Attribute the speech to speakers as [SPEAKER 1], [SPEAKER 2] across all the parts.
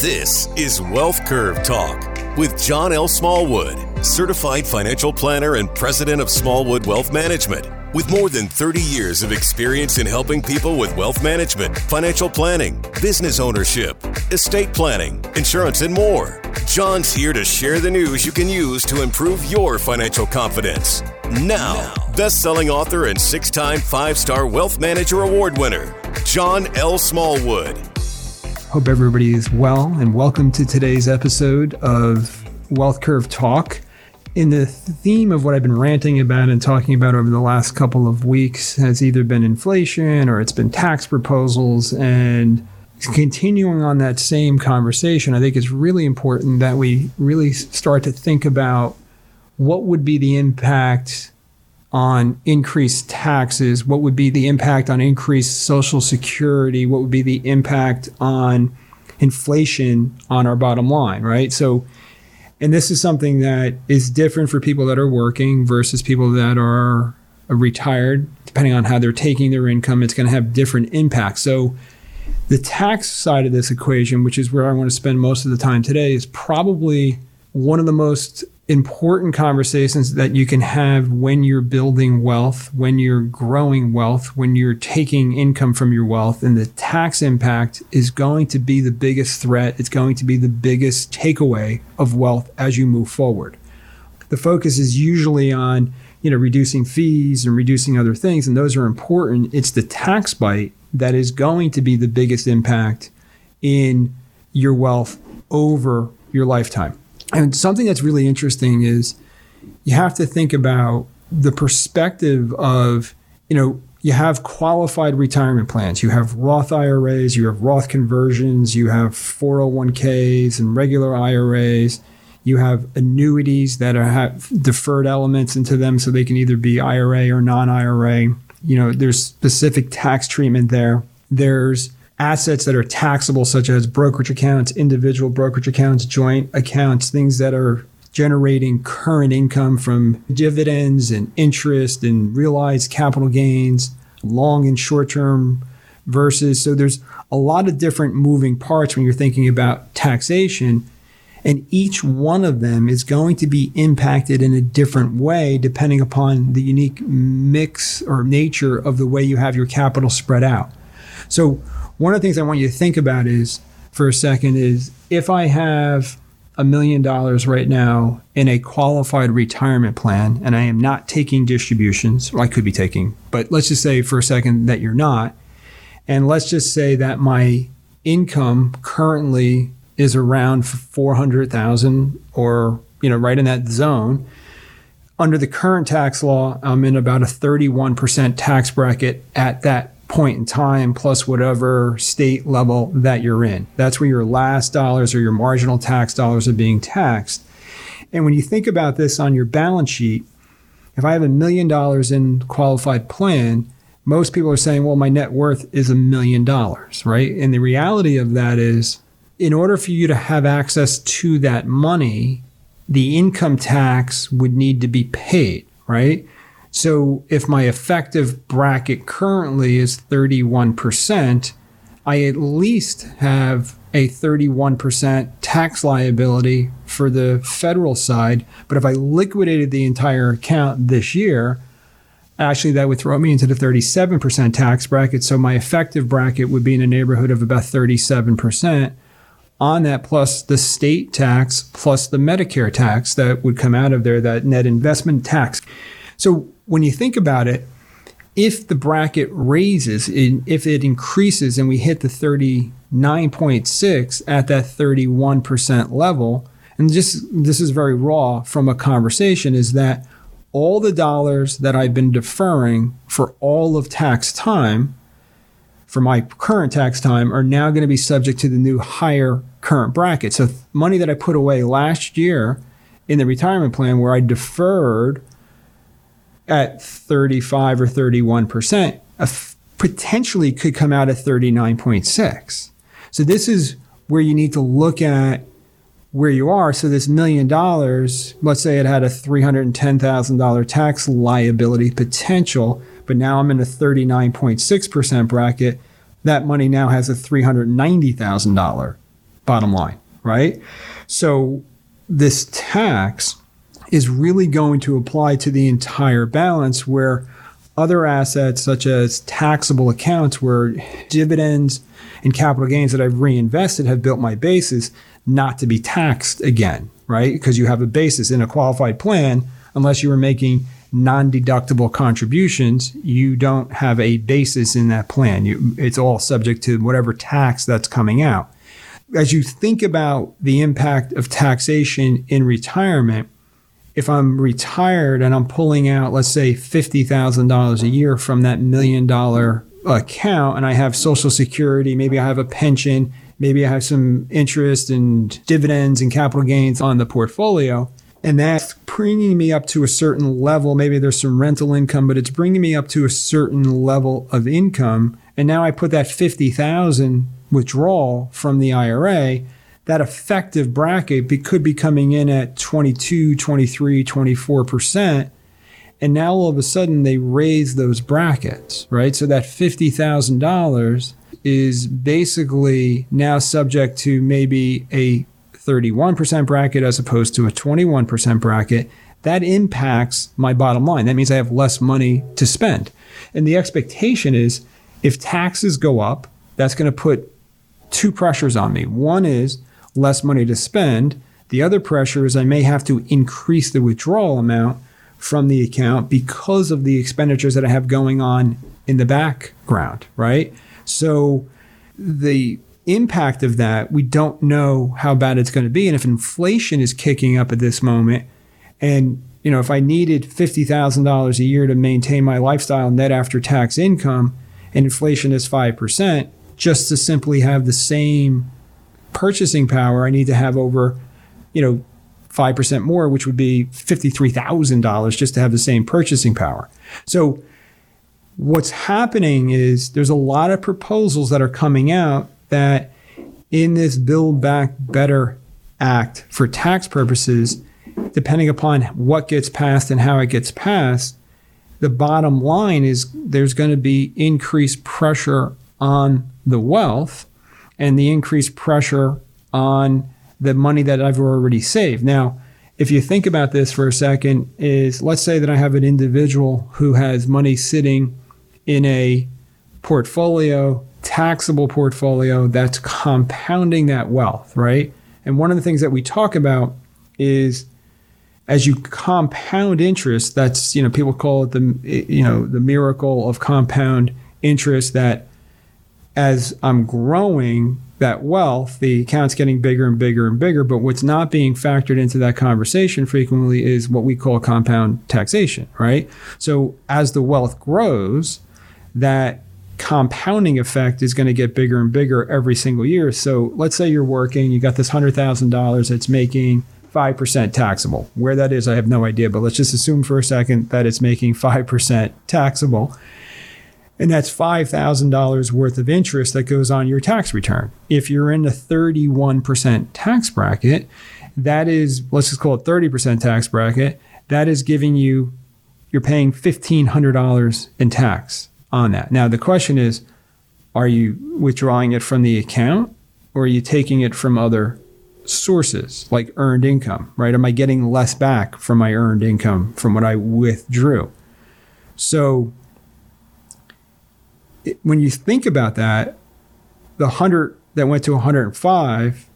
[SPEAKER 1] This is Wealth Curve Talk with John L. Smallwood, certified financial planner and president of Smallwood Wealth Management. With more than 30 years of experience in helping people with wealth management, financial planning, business ownership, estate planning, insurance, and more, John's here to share the news you can use to improve your financial confidence. Now, best selling author and six time five star Wealth Manager Award winner, John L. Smallwood.
[SPEAKER 2] Hope everybody is well, and welcome to today's episode of Wealth Curve Talk. In the theme of what I've been ranting about and talking about over the last couple of weeks has either been inflation or it's been tax proposals. And continuing on that same conversation, I think it's really important that we really start to think about what would be the impact on increased taxes? What would be the impact on increased Social Security? What would be the impact on inflation on our bottom line, right? So, and this is something that is different for people that are working versus people that are retired. Depending on how they're taking their income, it's going to have different impacts. So, the tax side of this equation, which is where I want to spend most of the time today, is probably one of the most important conversations that you can have when you're building wealth, when you're growing wealth, when you're taking income from your wealth. And the tax impact is going to be the biggest threat. It's going to be the biggest takeaway of wealth as you move forward. The focus is usually on, you know, reducing fees and reducing other things, and those are important. It's the tax bite that is going to be the biggest impact in your wealth over your lifetime. And something that's really interesting is you have to think about the perspective of, you know, you have qualified retirement plans. You have Roth IRAs, you have Roth conversions, you have 401ks and regular IRAs. You have annuities that are, have deferred elements into them so they can either be IRA or non IRA. You know, there's specific tax treatment there. There's assets that are taxable, such as brokerage accounts, individual brokerage accounts, joint accounts, things that are generating current income from dividends and interest and realized capital gains, long and short term versus. So there's a lot of different moving parts when you're thinking about taxation. And each one of them is going to be impacted in a different way depending upon the unique mix or nature of the way you have your capital spread out. So, one of the things I want you to think about is for a second is if I have a million dollars right now in a qualified retirement plan and I am not taking distributions, or I could be taking, but let's just say for a second that you're not. And let's just say that my income currently is around 400,000 or, you know, right in that zone. Under the current tax law, I'm in about a 31% tax bracket at that point in time plus whatever state level that you're in. That's where your last dollars or your marginal tax dollars are being taxed. And when you think about this on your balance sheet, if I have a million dollars in qualified plan, most people are saying, well, my net worth is a million dollars, right? And the reality of that is, in order for you to have access to that money, the income tax would need to be paid, right? So if my effective bracket currently is 31%, I at least have a 31% tax liability for the federal side. But if I liquidated the entire account this year, actually that would throw me into the 37% tax bracket. So my effective bracket would be in a neighborhood of about 37% on that plus the state tax plus the Medicare tax that would come out of there, that net investment tax. So when you think about it, if the bracket raises, if it increases and we hit the 39.6 at that 31% level, and just this is very raw from a conversation, is that all the dollars that I've been deferring for all of tax time, for my current tax time, are now going to be subject to the new higher current bracket. So money that I put away last year in the retirement plan where I deferred at 35 or 31%, potentially could come out at 39.6. So this is where you need to look at where you are. So this million dollars, let's say it had a $310,000 tax liability potential, but now I'm in a 39.6% bracket. That money now has a $390,000 bottom line, right? So this tax is really going to apply to the entire balance where other assets such as taxable accounts where dividends and capital gains that I've reinvested have built my basis not to be taxed again, right? Because you have a basis in a qualified plan unless you were making non-deductible contributions, you don't have a basis in that plan. You, it's all subject to whatever tax that's coming out. As you think about the impact of taxation in retirement, if I'm retired and I'm pulling out, let's say, $50,000 a year from that million dollar account and I have Social Security, maybe I have a pension, maybe I have some interest and dividends and capital gains on the portfolio, and that's bringing me up to a certain level. Maybe there's some rental income, but it's bringing me up to a certain level of income. And now I put that 50,000 withdrawal from the IRA, that effective bracket could be coming in at 22, 23, 24%. And now all of a sudden they raise those brackets, right? So that $50,000 is basically now subject to maybe a 31% bracket as opposed to a 21% bracket, that impacts my bottom line. That means I have less money to spend. And the expectation is if taxes go up, that's going to put two pressures on me. One is less money to spend. The other pressure is I may have to increase the withdrawal amount from the account because of the expenditures that I have going on in the background, right? So the impact of that, we don't know how bad it's going to be. And if inflation is kicking up at this moment, and you know, if I needed fifty thousand dollars a year to maintain my lifestyle net after tax income, and inflation is five percent, just to simply have the same purchasing power, I need to have over, you know, five percent more, which would be fifty-three thousand dollars just to have the same purchasing power. So what's happening is there's a lot of proposals that are coming out that in this Build Back Better Act for tax purposes, depending upon what gets passed and how it gets passed, the bottom line is there's going to be increased pressure on the wealth and the increased pressure on the money that I've already saved. Now, if you think about this for a second, is let's say that I have an individual who has money sitting in a portfolio taxable portfolio that's compounding that wealth, right? And one of the things that we talk about is as you compound interest, that's, you know, people call it the, you know, the miracle of compound interest that as I'm growing that wealth, the account's getting bigger and bigger and bigger. But what's not being factored into that conversation frequently is what we call compound taxation, right? So as the wealth grows, that compounding effect is going to get bigger and bigger every single year. So let's say you're working, you got this $100,000 that's making 5% taxable. Where that is, I have no idea, but let's just assume for a second that it's making 5% taxable. And that's $5,000 worth of interest that goes on your tax return. If you're in the 31% tax bracket, that is, let's just call it 30% tax bracket, that is giving you, you're paying $1,500 in tax on that. Now, the question is are you withdrawing it from the account or are you taking it from other sources like earned income, right? Am I getting less back from my earned income from what I withdrew? So, it, when you think about that, the 100 that went to 105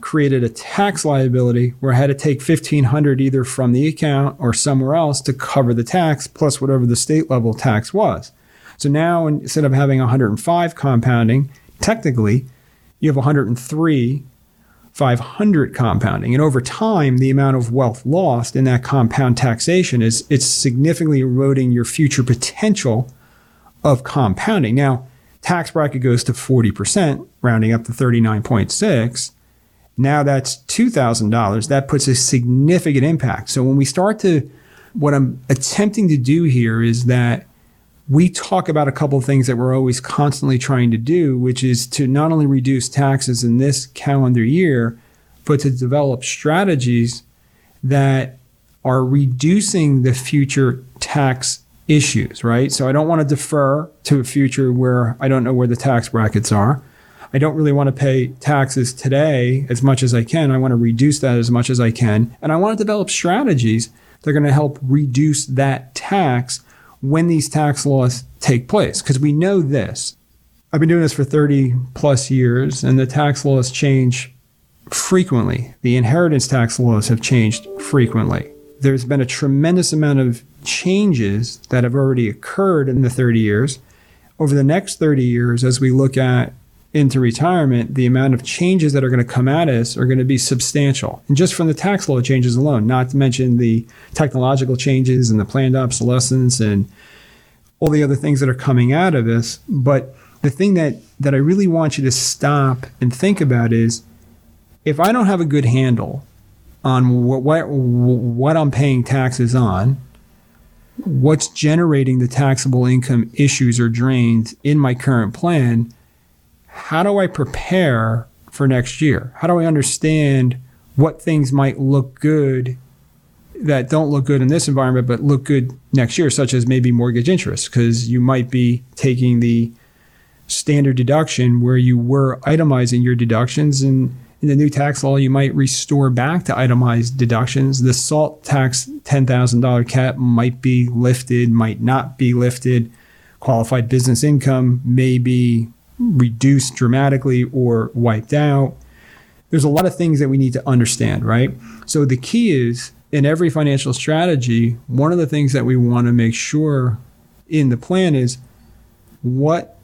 [SPEAKER 2] created a tax liability where I had to take 1500 either from the account or somewhere else to cover the tax plus whatever the state level tax was. So now instead of having 105 compounding, technically you have 103 500 compounding. And over time, the amount of wealth lost in that compound taxation is it's significantly eroding your future potential of compounding. Now, tax bracket goes to 40%, rounding up to 39.6. Now that's $2,000. That puts a significant impact. So when we start to, what I'm attempting to do here is that we talk about a couple of things that we're always constantly trying to do, which is to not only reduce taxes in this calendar year, but to develop strategies that are reducing the future tax issues, right? So I don't want to defer to a future where I don't know where the tax brackets are. I don't really want to pay taxes today as much as I can. I want to reduce that as much as I can. And I want to develop strategies that are going to help reduce that tax when these tax laws take place. Because we know this. I've been doing this for 30 plus years, and the tax laws change frequently. The inheritance tax laws have changed frequently. There's been a tremendous amount of changes that have already occurred in the 30 years. Over the next 30 years, as we look at into retirement, the amount of changes that are going to come at us are going to be substantial. And just from the tax law changes alone, not to mention the technological changes and the planned obsolescence and all the other things that are coming out of this. But the thing that, that I really want you to stop and think about is if I don't have a good handle on what, what, what I'm paying taxes on, what's generating the taxable income issues or drains in my current plan, how do I prepare for next year? How do I understand what things might look good that don't look good in this environment but look good next year, such as maybe mortgage interest? Because you might be taking the standard deduction where you were itemizing your deductions and in the new tax law, you might restore back to itemized deductions. The SALT tax $10,000 cap might be lifted, might not be lifted. Qualified business income may be reduced dramatically or wiped out. There's a lot of things that we need to understand, right? So the key is in every financial strategy, one of the things that we want to make sure in the plan is what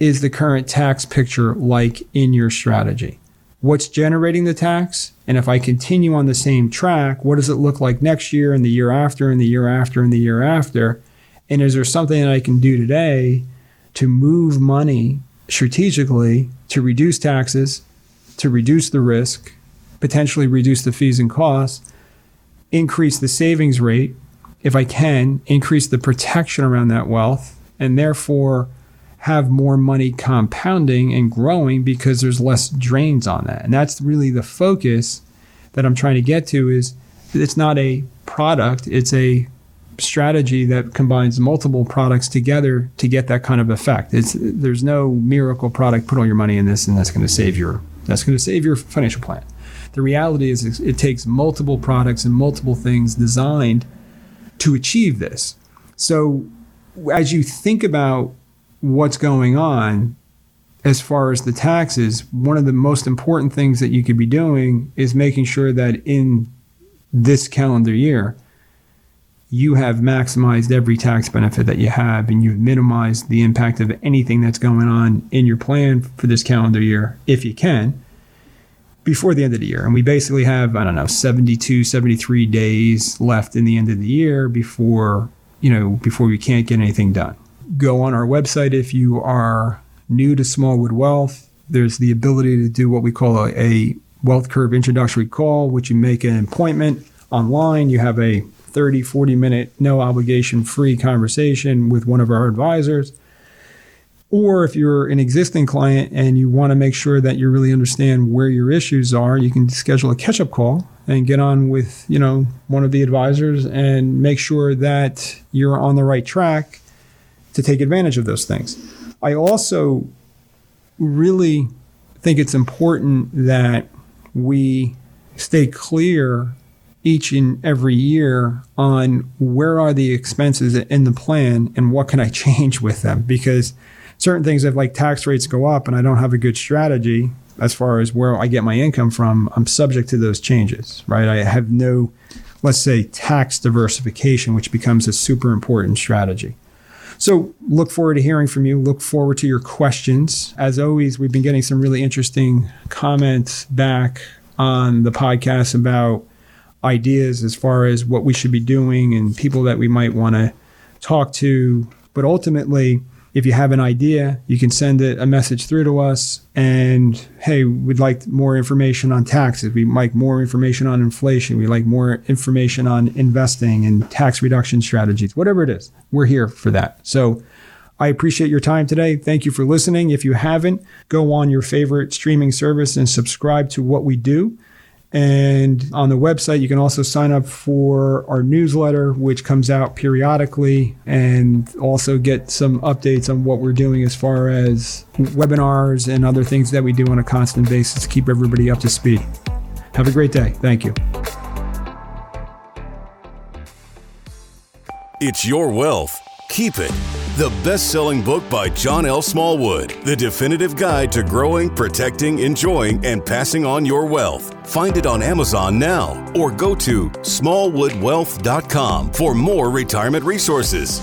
[SPEAKER 2] is the current tax picture like in your strategy? What's generating the tax. And if I continue on the same track, what does it look like next year and the year after and the year after and the year after? And is there something that I can do today to move money strategically to reduce taxes, to reduce the risk, potentially reduce the fees and costs, increase the savings rate, if I can, increase the protection around that wealth, and therefore have more money compounding and growing because there's less drains on that. And that's really the focus that I'm trying to get to is it's not a product, it's a strategy that combines multiple products together to get that kind of effect. It's there's no miracle product put all your money in this and that's going to save your that's going to save your financial plan. The reality is it takes multiple products and multiple things designed to achieve this. So as you think about what's going on as far as the taxes, one of the most important things that you could be doing is making sure that in this calendar year, you have maximized every tax benefit that you have and you've minimized the impact of anything that's going on in your plan for this calendar year, if you can, before the end of the year. And we basically have, I don't know, 72, 73 days left in the end of the year before, you know, before we can't get anything done go on our website if you are new to Smallwood Wealth. There's the ability to do what we call a, a wealth curve introductory call, which you make an appointment online. You have a 30, 40 minute, no obligation free conversation with one of our advisors. Or if you're an existing client and you want to make sure that you really understand where your issues are, you can schedule a catch up call and get on with, you know, one of the advisors and make sure that you're on the right track to take advantage of those things. I also really think it's important that we stay clear each and every year on where are the expenses in the plan and what can I change with them. Because certain things if like tax rates go up and I don't have a good strategy as far as where I get my income from I'm subject to those changes right? I have no let's say tax diversification which becomes a super important strategy so look forward to hearing from you. Look forward to your questions. As always, we've been getting some really interesting comments back on the podcast about ideas as far as what we should be doing and people that we might want to talk to. But ultimately, if you have an idea, you can send it a message through to us. And hey, we'd like more information on taxes. We'd like more information on inflation. We'd like more information on investing and tax reduction strategies, whatever it is. We're here for that. So I appreciate your time today. Thank you for listening. If you haven't, go on your favorite streaming service and subscribe to what we do. And on the website, you can also sign up for our newsletter, which comes out periodically, and also get some updates on what we're doing as far as webinars and other things that we do on a constant basis to keep everybody up to speed. Have a great day. Thank you.
[SPEAKER 1] It's your wealth. Keep it. The best selling book by John L. Smallwood, the definitive guide to growing, protecting, enjoying, and passing on your wealth. Find it on Amazon now or go to smallwoodwealth.com for more retirement resources.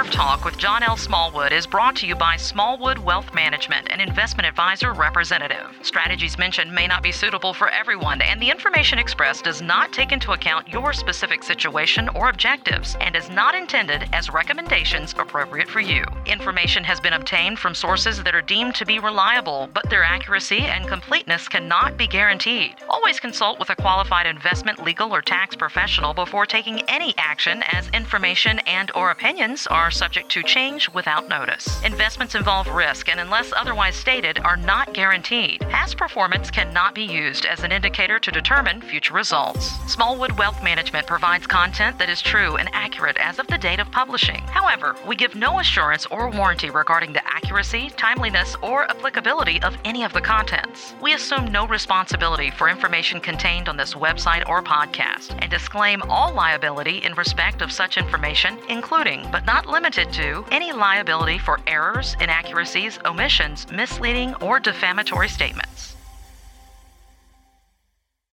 [SPEAKER 3] Curve Talk with John L. Smallwood is brought to you by Smallwood Wealth Management, an investment advisor representative. Strategies mentioned may not be suitable for everyone, and the information expressed does not take into account your specific situation or objectives and is not intended as recommendations appropriate for you. Information has been obtained from sources that are deemed to be reliable, but their accuracy and completeness cannot be guaranteed. Always consult with a qualified investment, legal, or tax professional before taking any action as information and or opinions are subject to change without notice. Investments involve risk and, unless otherwise stated, are not guaranteed. Past performance cannot be used as an indicator to determine future results. Smallwood Wealth Management provides content that is true and accurate as of the date of publishing. However, we give no assurance or warranty regarding the accuracy, timeliness, or applicability of any of the contents. We assume no responsibility for information contained on this website or podcast and disclaim all liability in respect of such information, including but not limited to any liability for errors, inaccuracies, omissions, misleading, or defamatory statements.